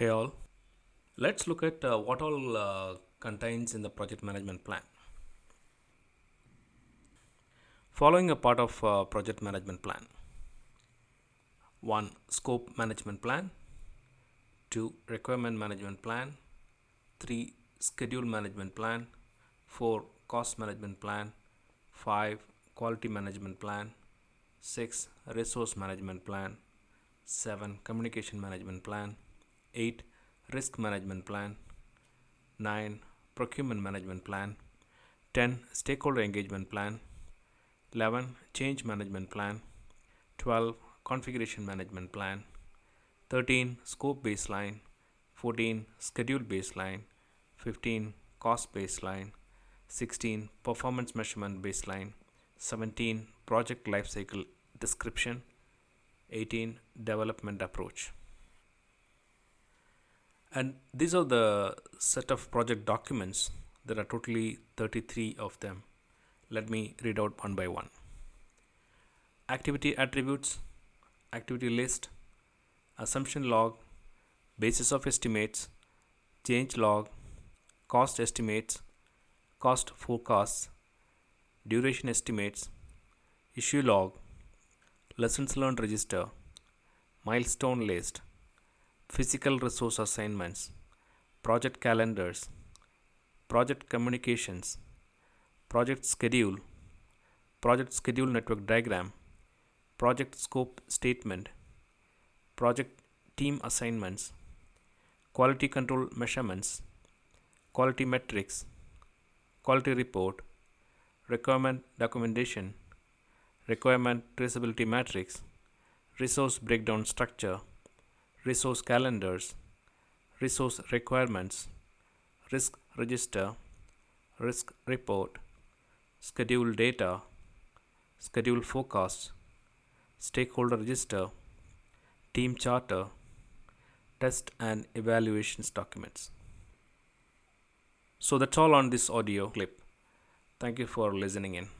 Hey all, let's look at uh, what all uh, contains in the project management plan. Following a part of uh, project management plan. 1. Scope management plan 2. Requirement management plan 3. Schedule management plan 4. Cost management plan 5. Quality management plan 6. Resource management plan 7. Communication management plan 8. Risk management plan 9. Procurement management plan 10. Stakeholder engagement plan 11. Change management plan 12. Configuration management plan 13. Scope baseline 14. Schedule baseline 15. Cost baseline 16. Performance measurement baseline 17. Project lifecycle description 18. Development approach and these are the set of project documents. There are totally 33 of them. Let me read out one by one. Activity attributes activity list assumption log basis of estimates change log cost estimates cost forecasts duration estimates issue log lessons learned register milestone list physical resource assignments, project calendars, project communications, project schedule, project schedule network diagram, project scope statement, project team assignments, quality control measurements, quality metrics, quality report, requirement documentation, requirement traceability matrix, resource breakdown structure, resource calendars, resource requirements, risk register, risk report, schedule data, schedule forecast, stakeholder register, team charter, test and evaluations documents. So that's all on this audio clip. Thank you for listening in.